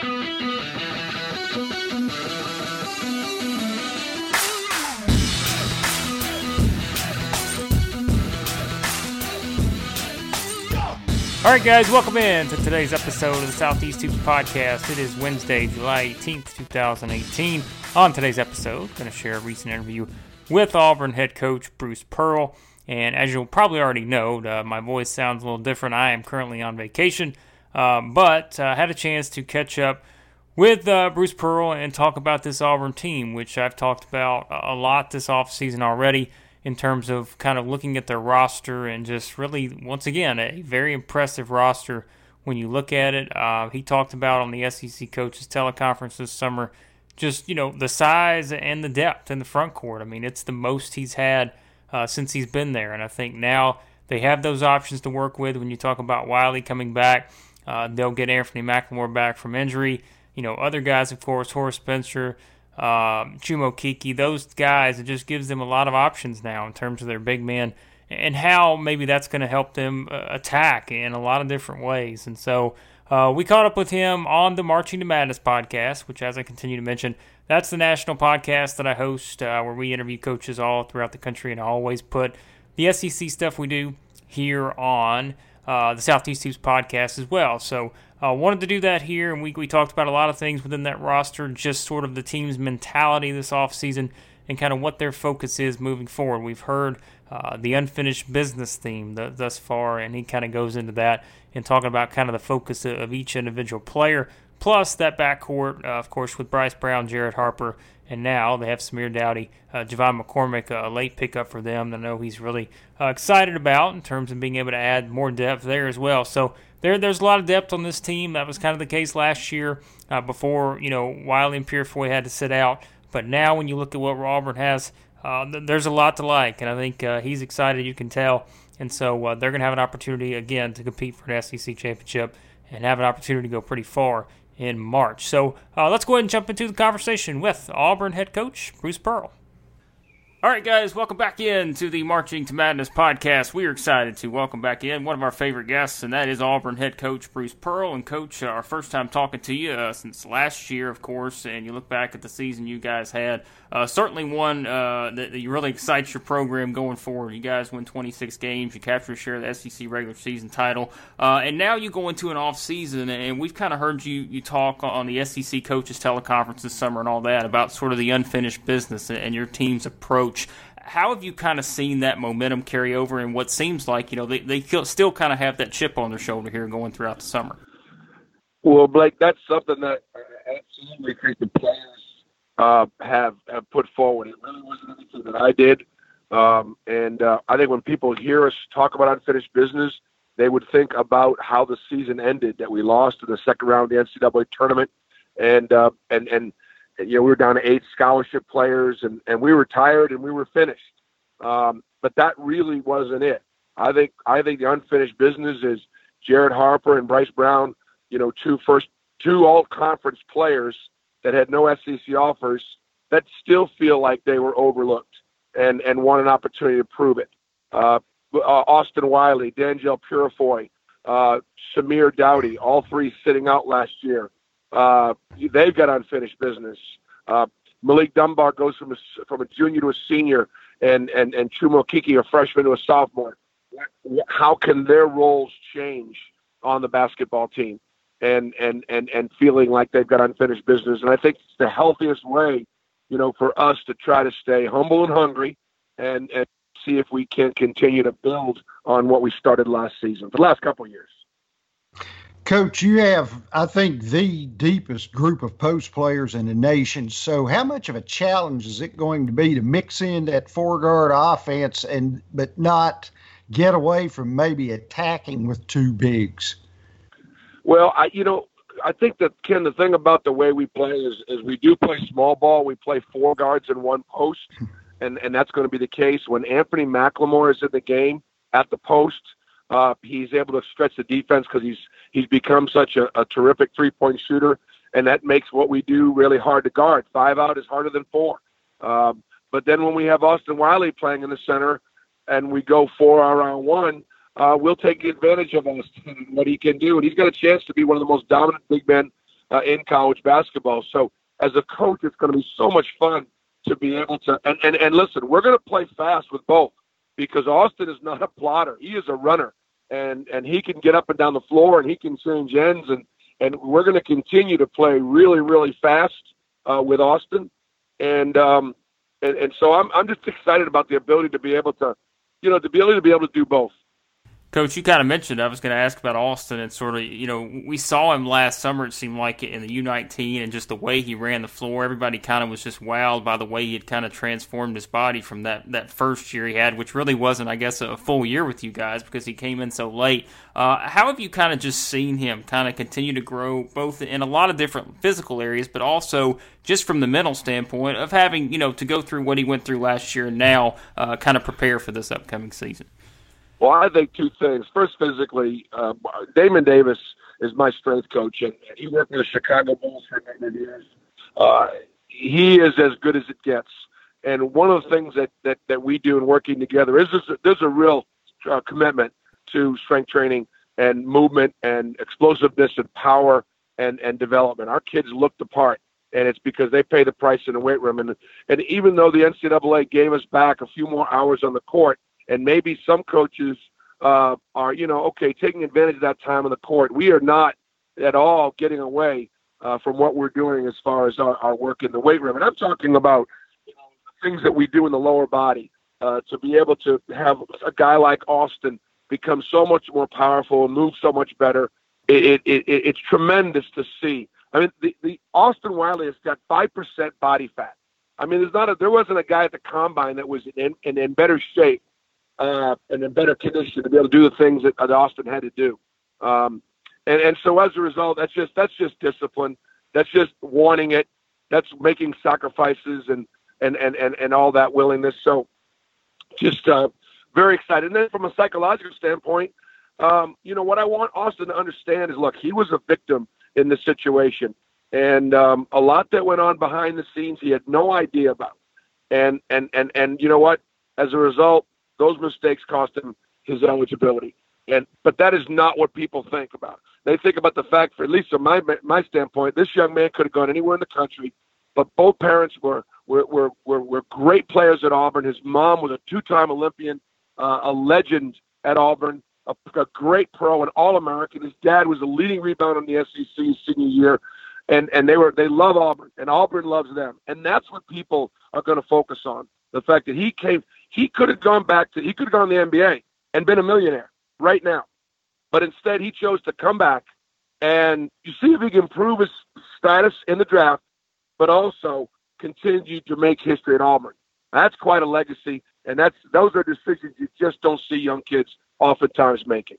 All right, guys, welcome in to today's episode of the Southeast Hoops Podcast. It is Wednesday, July 18th, 2018. On today's episode, I'm going to share a recent interview with Auburn head coach Bruce Pearl. And as you'll probably already know, uh, my voice sounds a little different. I am currently on vacation, uh, but uh, had a chance to catch up with uh, Bruce Pearl and talk about this Auburn team, which I've talked about a lot this offseason already in terms of kind of looking at their roster and just really, once again, a very impressive roster when you look at it. Uh, he talked about on the SEC coaches teleconference this summer just, you know, the size and the depth in the front court. I mean, it's the most he's had uh, since he's been there. And I think now they have those options to work with when you talk about Wiley coming back. Uh, they'll get Anfernee McLemore back from injury. You know, other guys, of course, Horace Spencer um, Chuma Okeke, those guys, it just gives them a lot of options now in terms of their big men and how maybe that's going to help them uh, attack in a lot of different ways. And so uh, we caught up with him on the Marching to Madness podcast, which, as I continue to mention, that's the national podcast that I host uh, where we interview coaches all throughout the country. And I always put the SEC stuff we do here on uh, the Southeast Hoops podcast as well. So uh, wanted to do that here, and we, we talked about a lot of things within that roster, just sort of the team's mentality this offseason and kind of what their focus is moving forward. We've heard uh, the unfinished business theme th- thus far, and he kind of goes into that and talking about kind of the focus of, of each individual player, plus that backcourt, uh, of course, with Bryce Brown, Jared Harper, and now they have Samir Doughty, uh, J'Von McCormick, a late pickup for them. I know he's really uh, excited about in terms of being able to add more depth there as well. So there, there's a lot of depth on this team. That was kind of the case last year uh, before, you know, Wiley and Purifoy had to sit out. But now when you look at what Auburn has, uh, th- there's a lot to like. And I think uh, he's excited, you can tell. And so uh, they're going to have an opportunity, again, to compete for an SEC championship and have an opportunity to go pretty far in March. So uh, let's go ahead and jump into the conversation with Auburn head coach Bruce Pearl. All right, guys, welcome back in to the Marching to Madness podcast. We are excited to welcome back in one of our favorite guests, and that is Auburn head coach Bruce Pearl. And, coach, uh, our first time talking to you uh, since last year, of course, and you look back at the season you guys had. Uh, certainly one uh, that, that really excites your program going forward. You guys win 26 games, you capture a share of the SEC regular season title, uh, and now you go into an off season, and we've kind of heard you you talk on the SEC coaches teleconference this summer and all that about sort of the unfinished business and your team's approach how have you kind of seen that momentum carry over and what seems like you know they, they still kind of have that chip on their shoulder here going throughout the summer? Well blake that's something that I absolutely think the players uh, have have put forward. It really wasn't anything that I did, um, and uh, I think when people hear us talk about unfinished business, they would think about how the season ended, that we lost in the second round of the NCAA tournament, and uh, and and you know we were down to eight scholarship players, and and we were tired and we were finished. Um, but that really wasn't it. I think I think the unfinished business is Jared Harper and Bryce Brown. You know, two first two all conference players that had no SEC offers that still feel like they were overlooked and, and want an opportunity to prove it. Uh, uh, Austin Wiley, Danjel Purifoy, uh, Samir Doughty, all three sitting out last year. Uh, they've got unfinished business. Uh, Malik Dunbar goes from a, from a junior to a senior, and and and Chuma Okeke, a freshman to a sophomore. How can their roles change on the basketball team? and and and and feeling like they've got unfinished business. And I think it's the healthiest way, you know, for us to try to stay humble and hungry, and and see if we can continue to build on what we started last season, the last couple years. Coach, you have, I think, the deepest group of post players in the nation. So, how much of a challenge is it going to be to mix in that four guard offense and but not get away from maybe attacking with two bigs? Well, I you know I think that Ken, the thing about the way we play is is we do play small ball. We play four guards in one post, and and that's going to be the case when Anfernee McLemore is in the game at the post. Uh, he's able to stretch the defense because he's he's become such a, a terrific three point shooter, and that makes what we do really hard to guard. Five out is harder than four. Um, but then when we have Austin Wiley playing in the center, and we go four around one, uh, will take advantage of us and what he can do. And he's got a chance to be one of the most dominant big men uh, in college basketball. So as a coach, it's going to be so much fun to be able to. And and, and listen, we're going to play fast with both because Austin is not a plotter; he is a runner, and and he can get up and down the floor and he can change ends and and we're going to continue to play really really fast uh, with Austin, and um, and and so I'm I'm just excited about the ability to be able to, you know, the ability to be able to do both. Coach, you kind of mentioned I was going to ask about Austin and sort of, you know, we saw him last summer, it seemed like, in the U19 and just the way he ran the floor. Everybody kind of was just wowed by the way he had kind of transformed his body from that, that first year he had, which really wasn't, I guess, a full year with you guys because he came in so late. Uh, how have you kind of just seen him kind of continue to grow both in a lot of different physical areas, but also just from the mental standpoint of having, you know, to go through what he went through last year and now uh, kind of prepare for this upcoming season? Well, I think two things. First, physically, uh, Damon Davis is my strength coach, and he worked with the Chicago Bulls for of years. Uh, he is as good as it gets. And one of the things that, that, that we do in working together is there's a, there's a real uh, commitment to strength training and movement and explosiveness and power and, and development. Our kids look the part, and it's because they pay the price in the weight room. And, and even though the NCAA gave us back a few more hours on the court, and maybe some coaches uh, are, you know, okay, taking advantage of that time on the court. We are not at all getting away uh, from what we're doing as far as our, our work in the weight room. And I'm talking about you know, things that we do in the lower body uh, to be able to have a guy like Austin become so much more powerful and move so much better. It, it, it, it's tremendous to see. I mean, the, the Austin Wiley has got five percent body fat. I mean, there's not a, there wasn't a guy at the combine that was in, in, in better shape uh, and in better condition to be able to do the things that, that Austin had to do. Um, and, and so as a result, that's just that's just discipline. That's just wanting it. That's making sacrifices and and and and, and all that willingness. So just uh, very excited. And then from a psychological standpoint, um, you know what I want Austin to understand is look, he was a victim in this situation, and um, a lot that went on behind the scenes he had no idea about. And and and and you know what? As a result, those mistakes cost him his eligibility. And but that is not what people think about. They think about the fact, for at least from my my standpoint, this young man could have gone anywhere in the country, but both parents were were were were, were great players at Auburn. His mom was a two-time Olympian, uh, a legend at Auburn, a, a great pro, an All-American. His dad was a leading rebounder in the SEC senior year, and and they were they love Auburn, and Auburn loves them, and that's what people are going to focus on. The fact that he came he could have gone back to he could have gone to the NBA and been a millionaire right now. But instead he chose to come back and you see if he can improve his status in the draft, but also continue to make history at Auburn. That's quite a legacy, and that's those are decisions you just don't see young kids oftentimes making.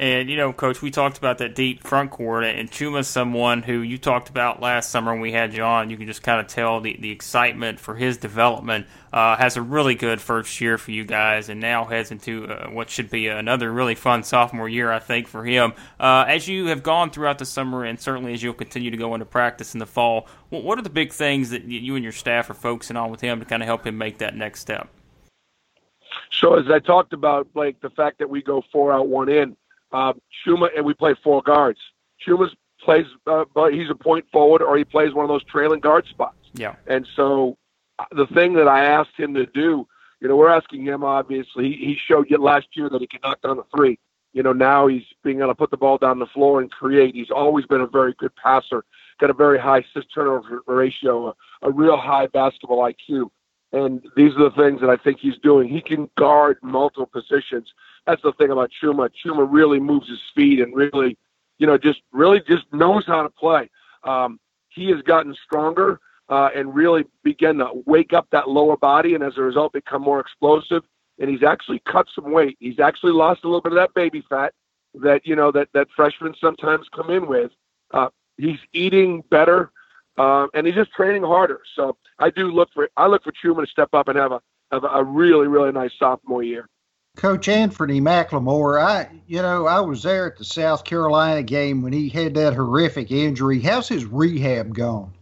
And, you know, Coach, we talked about that deep front court, and Chuma's someone who you talked about last summer when we had you on. You can just kind of tell the, the excitement for his development. Uh, has a really good first year for you guys, and now heads into uh, what should be another really fun sophomore year, I think, for him. Uh, as you have gone throughout the summer, and certainly as you'll continue to go into practice in the fall, what are the big things that you and your staff are focusing on with him to kind of help him make that next step? So, as I talked about, Blake, the fact that we go four out, one in uh, Chuma, and we play four guards. Chuma's plays, uh, but he's a point forward, or he plays one of those trailing guard spots. Yeah. And so, uh, the thing that I asked him to do, you know, we're asking him obviously. He, he showed you last year that he can knock down a three. You know, now he's being able to put the ball down the floor and create. He's always been a very good passer. Got a very high assist turnover ratio, a, a real high basketball IQ. And these are the things that I think he's doing. He can guard multiple positions that's the thing about Chuma. Chuma really moves his feet and really, you know, just really just knows how to play. Um, he has gotten stronger uh, and really begun to wake up that lower body, and as a result, become more explosive. And he's actually cut some weight. He's actually lost a little bit of that baby fat that you know that that freshmen sometimes come in with. Uh, he's eating better, uh, and he's just training harder. So I do look for I look for Chuma to step up and have a have a really really nice sophomore year. Coach Anfernee McLemore, I you know I was there at the South Carolina game when he had that horrific injury. How's his rehab gone?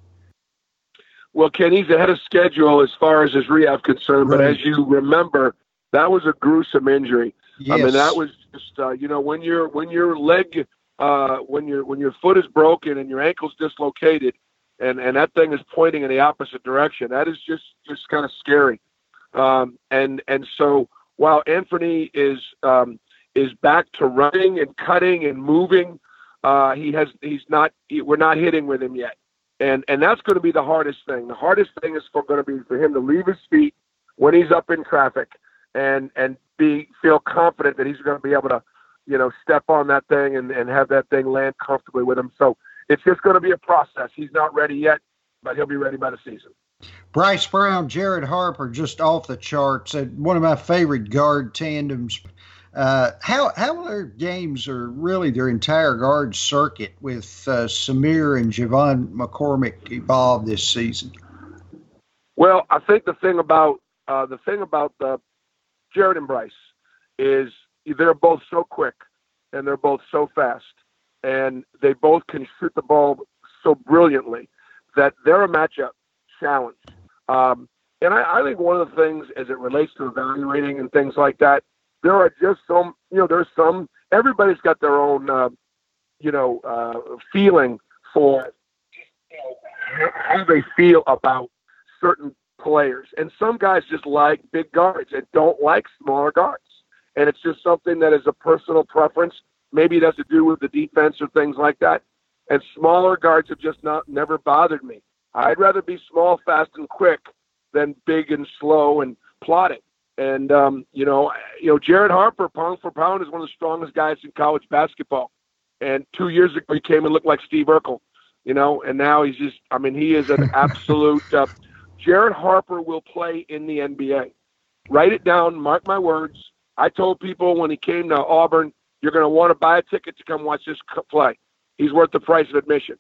Well, Ken, he's ahead of schedule as far as his rehab concerned. Right. But as you remember, that was a gruesome injury. Yes. I mean, that was just uh, you know when your when your leg uh, when your when your foot is broken and your ankle's dislocated, and and that thing is pointing in the opposite direction. That is just just kind of scary. Um, and and so while Anfernee is um, is back to running and cutting and moving, uh, he has he's not he, we're not hitting with him yet, and and that's going to be the hardest thing. The hardest thing is going to be for him to leave his feet when he's up in traffic and and be feel confident that he's going to be able to you know step on that thing and, and have that thing land comfortably with him. So it's just going to be a process. He's not ready yet, but he'll be ready by the season. Bryce Brown, Jared Harper, just off the charts. Uh, one of my favorite guard tandems. Uh, how how their games are really their entire guard circuit with uh, Samir and J'Von McCormick evolved this season? Well, I think the thing about uh, the thing about the Jared and Bryce is they're both so quick and they're both so fast and they both can shoot the ball so brilliantly that they're a matchup challenge. Um, and I, I think one of the things as it relates to evaluating and things like that, there are just some, you know, there's some, everybody's got their own, uh, you know, uh, feeling for you know, how they feel about certain players. And some guys just like big guards and don't like smaller guards. And it's just something that is a personal preference. Maybe it has to do with the defense or things like that. And smaller guards have just not never bothered me. I'd rather be small, fast, and quick than big and slow and plodding. And um, you know, you know, Jared Harper, pound for pound, is one of the strongest guys in college basketball. And two years ago, he came and looked like Steve Urkel, you know, and now he's just, I mean, he is an absolute. Uh, Jared Harper will play in the NBA. Write it down. Mark my words. I told people when he came to Auburn, you're going to want to buy a ticket to come watch this play. He's worth the price of admission.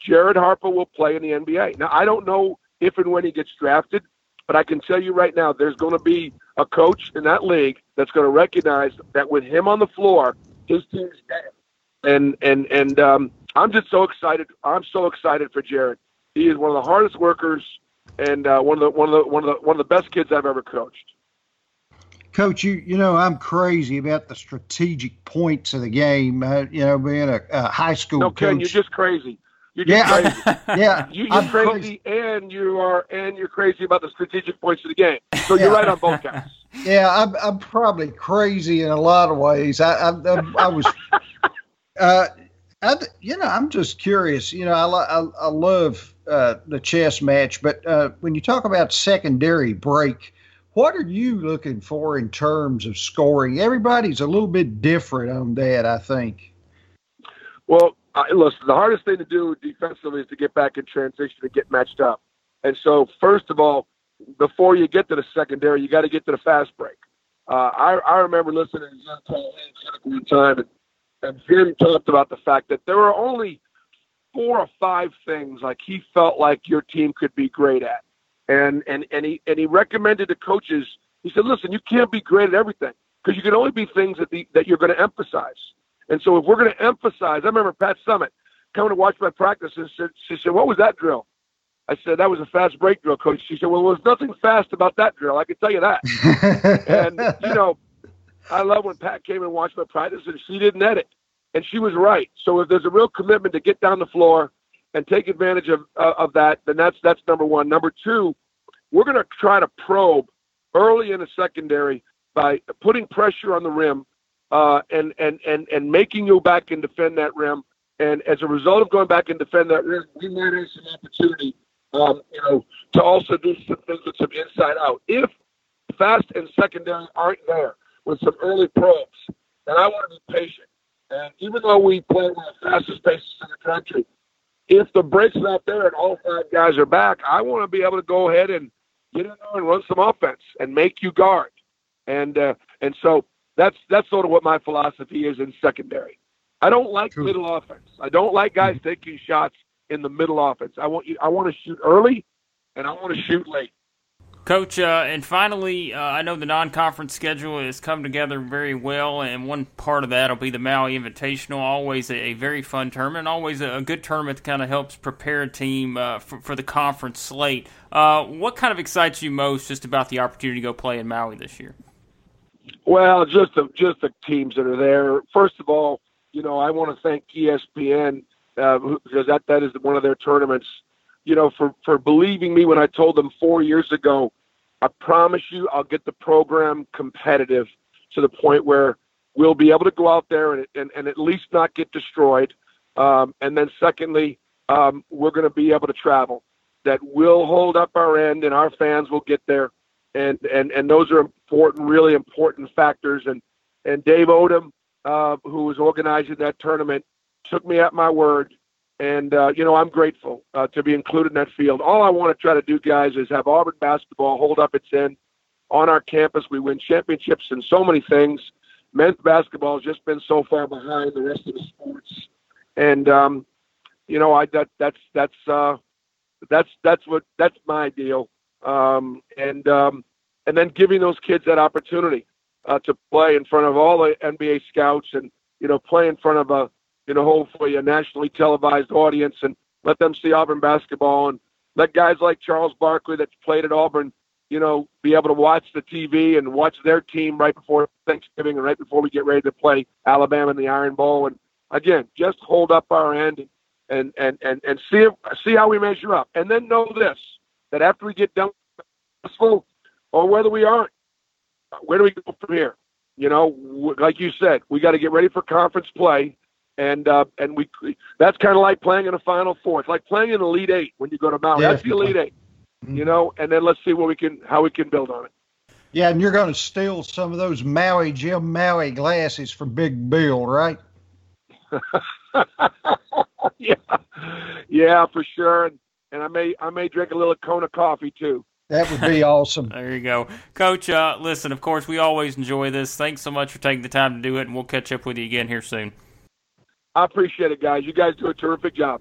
Jared Harper will play in the NBA. Now, I don't know if and when he gets drafted, but I can tell you right now, there's going to be a coach in that league that's going to recognize that with him on the floor, his team's dead. And and and um, I'm just so excited. I'm so excited for Jared. He is one of the hardest workers and uh, one of the one of the one of the one of the best kids I've ever coached. Coach, you you know I'm crazy about the strategic points of the game. Uh, you know, being a, a high school no, coach. Ken, you're just crazy. You're just yeah, crazy. yeah. You, are crazy, crazy, and you are and you're crazy about the strategic points of the game. So you're right on both counts. Yeah, I'm I'm probably crazy in a lot of ways. I I, I, I was. Uh, I, you know, I'm just curious. You know, I, I, I love uh, the chess match, but uh, when you talk about secondary break, what are you looking for in terms of scoring? Everybody's a little bit different on that, I think. Well, I, listen, the hardest thing to do defensively is to get back in transition and get matched up. And so, first of all, before you get to the secondary, you got to get to the fast break. Uh, I, I remember listening to Jim Paul one time, and and Jim talked about the fact that there were only four or five things like he felt like your team could be great at. And and and he and he recommended to coaches, he said, listen, you can't be great at everything because you can only be things that the, that you're going to emphasize. And so if we're going to emphasize, I remember Pat Summitt coming to watch my practice and said, she said, what was that drill? I said, that was a fast break drill, coach. She said, well, there was nothing fast about that drill. I can tell you that. and, you know, I love when Pat came and watched my practice and she didn't edit. And she was right. So if there's a real commitment to get down the floor and take advantage of uh, of that, then that's that's number one. Number two, we're going to try to probe early in the secondary by putting pressure on the rim uh, and and and and making you back and defend that rim. And as a result of going back and defend that rim, we might have some opportunity, um, you know, to also do some things with some inside out. If fast and secondary aren't there with some early probes, then I want to be patient. And even though we play one of the fastest paces in the country, if the break's not there and all five guys are back, I want to be able to go ahead and get in there and run some offense and make you guard. And uh, and so that's that's sort of what my philosophy is in secondary. I don't like True. middle offense. I don't like guys mm-hmm. taking shots in the middle offense. I want you. I want to shoot early, and I want to shoot late. Coach, uh, and finally, uh, I know the non-conference schedule has come together very well, and one part of that will be the Maui Invitational. Always a, a very fun tournament, always a, a good tournament that kind of helps prepare a team uh, for, for, the conference slate. Uh, what kind of excites you most just about the opportunity to go play in Maui this year? Well, just the just the teams that are there. First of all, you know, I want to thank ESPN uh, because that that is one of their tournaments. You know, for for believing me when I told them four years ago, I promise you, I'll get the program competitive to the point where we'll be able to go out there and and, and at least not get destroyed. Um, and then secondly, um, we're going to be able to travel. That will hold up our end, and our fans will get there. And and and those are important, really important factors. And and Dave Odom, uh, who was organizing that tournament, took me at my word. And, uh, you know, I'm grateful uh, to be included in that field. All I want to try to do, guys, is have Auburn basketball hold up its end on our campus. We win championships in so many things. Men's basketball has just been so far behind the rest of the sports. And, um, you know, I that that's that's uh, that's that's what that's my deal. Um, and um, and then giving those kids that opportunity uh, to play in front of all the NBA scouts and you know play in front of a you know hopefully a nationally televised audience and let them see Auburn basketball. And let guys like Charles Barkley that's played at Auburn you know be able to watch the TV and watch their team right before Thanksgiving and right before we get ready to play Alabama in the Iron Bowl. And again just hold up our end and and and and see see how we measure up. And then know this that after we get done successful or whether we aren't where do we go from here? You know, like you said, we got to get ready for conference play, and uh, and we that's kind of like playing in a Final Four. It's like playing in Elite Eight when you go to Mount. That's the Elite 8 mm-hmm. You know, and then let's see what we can how we can build on it. Yeah, and you're going to steal some of those Maui Jim Maui glasses from Big Bill, right? yeah, yeah, for sure. And, and I may I may drink a little Kona coffee too. That would be awesome. there you go. Coach, uh, listen, of course, we always enjoy this. Thanks so much for taking the time to do it, and we'll catch up with you again here soon. I appreciate it, guys. You guys do a terrific job.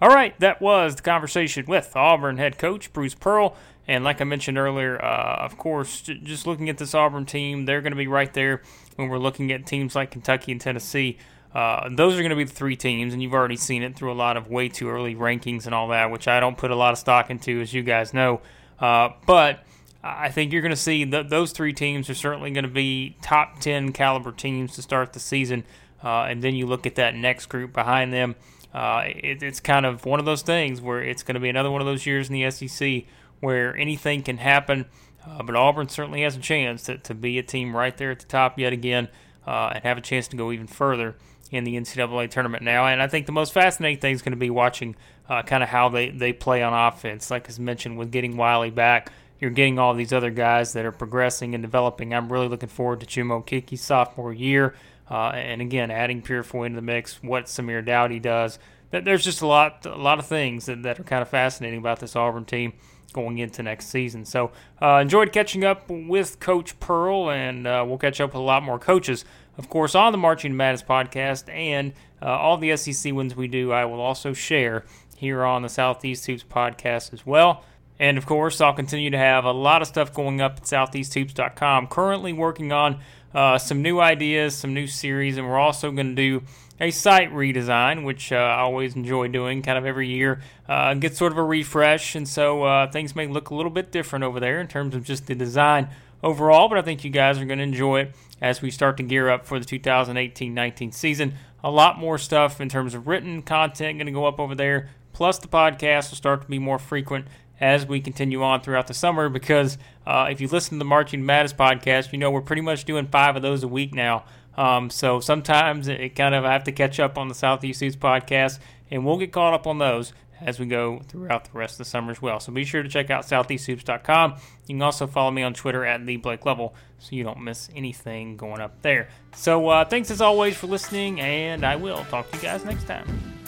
All right, that was the conversation with Auburn head coach Bruce Pearl. And like I mentioned earlier, uh, of course, just looking at this Auburn team, they're going to be right there when we're looking at teams like Kentucky and Tennessee. Uh, those are going to be the three teams, and you've already seen it through a lot of way too early rankings and all that, which I don't put a lot of stock into, as you guys know. Uh, but I think you're going to see those three teams are certainly going to be top 10 caliber teams to start the season. Uh, and then you look at that next group behind them. Uh, it, it's kind of one of those things where it's going to be another one of those years in the SEC where anything can happen. Uh, but Auburn certainly has a chance to, to be a team right there at the top yet again uh, and have a chance to go even further in the NCAA tournament now. And I think the most fascinating thing is going to be watching uh, kind of how they, they play on offense. Like as mentioned, with getting Wiley back, you're getting all these other guys that are progressing and developing. I'm really looking forward to Chuma Okeke's sophomore year. Uh, and again, adding Purifoy into the mix, what Samir Doughty does. There's just a lot, a lot of things that, that are kind of fascinating about this Auburn team going into next season. So uh, enjoyed catching up with Coach Pearl, and uh, we'll catch up with a lot more coaches of course, on the Marching Madness podcast and uh, all the SEC wins we do, I will also share here on the Southeast Hoops podcast as well. And of course, I'll continue to have a lot of stuff going up at southeasthoops.com. Currently working on uh, some new ideas, some new series, and we're also going to do a site redesign, which uh, I always enjoy doing kind of every year. Uh, get sort of a refresh, and so uh, things may look a little bit different over there in terms of just the design overall, but I think you guys are going to enjoy it as we start to gear up for the 2018 19 season. A lot more stuff in terms of written content going to go up over there, plus the podcast will start to be more frequent as we continue on throughout the summer because uh, if you listen to the Marching Madness podcast, you know we're pretty much doing five of those a week now. Um, so sometimes it, kind of I have to catch up on the Southeast Hoops podcast, and we'll get caught up on those as we go throughout the rest of the summer as well. So be sure to check out southeasthoops.com. You can also follow me on Twitter at the Blake Lovell so you don't miss anything going up there. So uh, thanks as always for listening, and I will talk to you guys next time.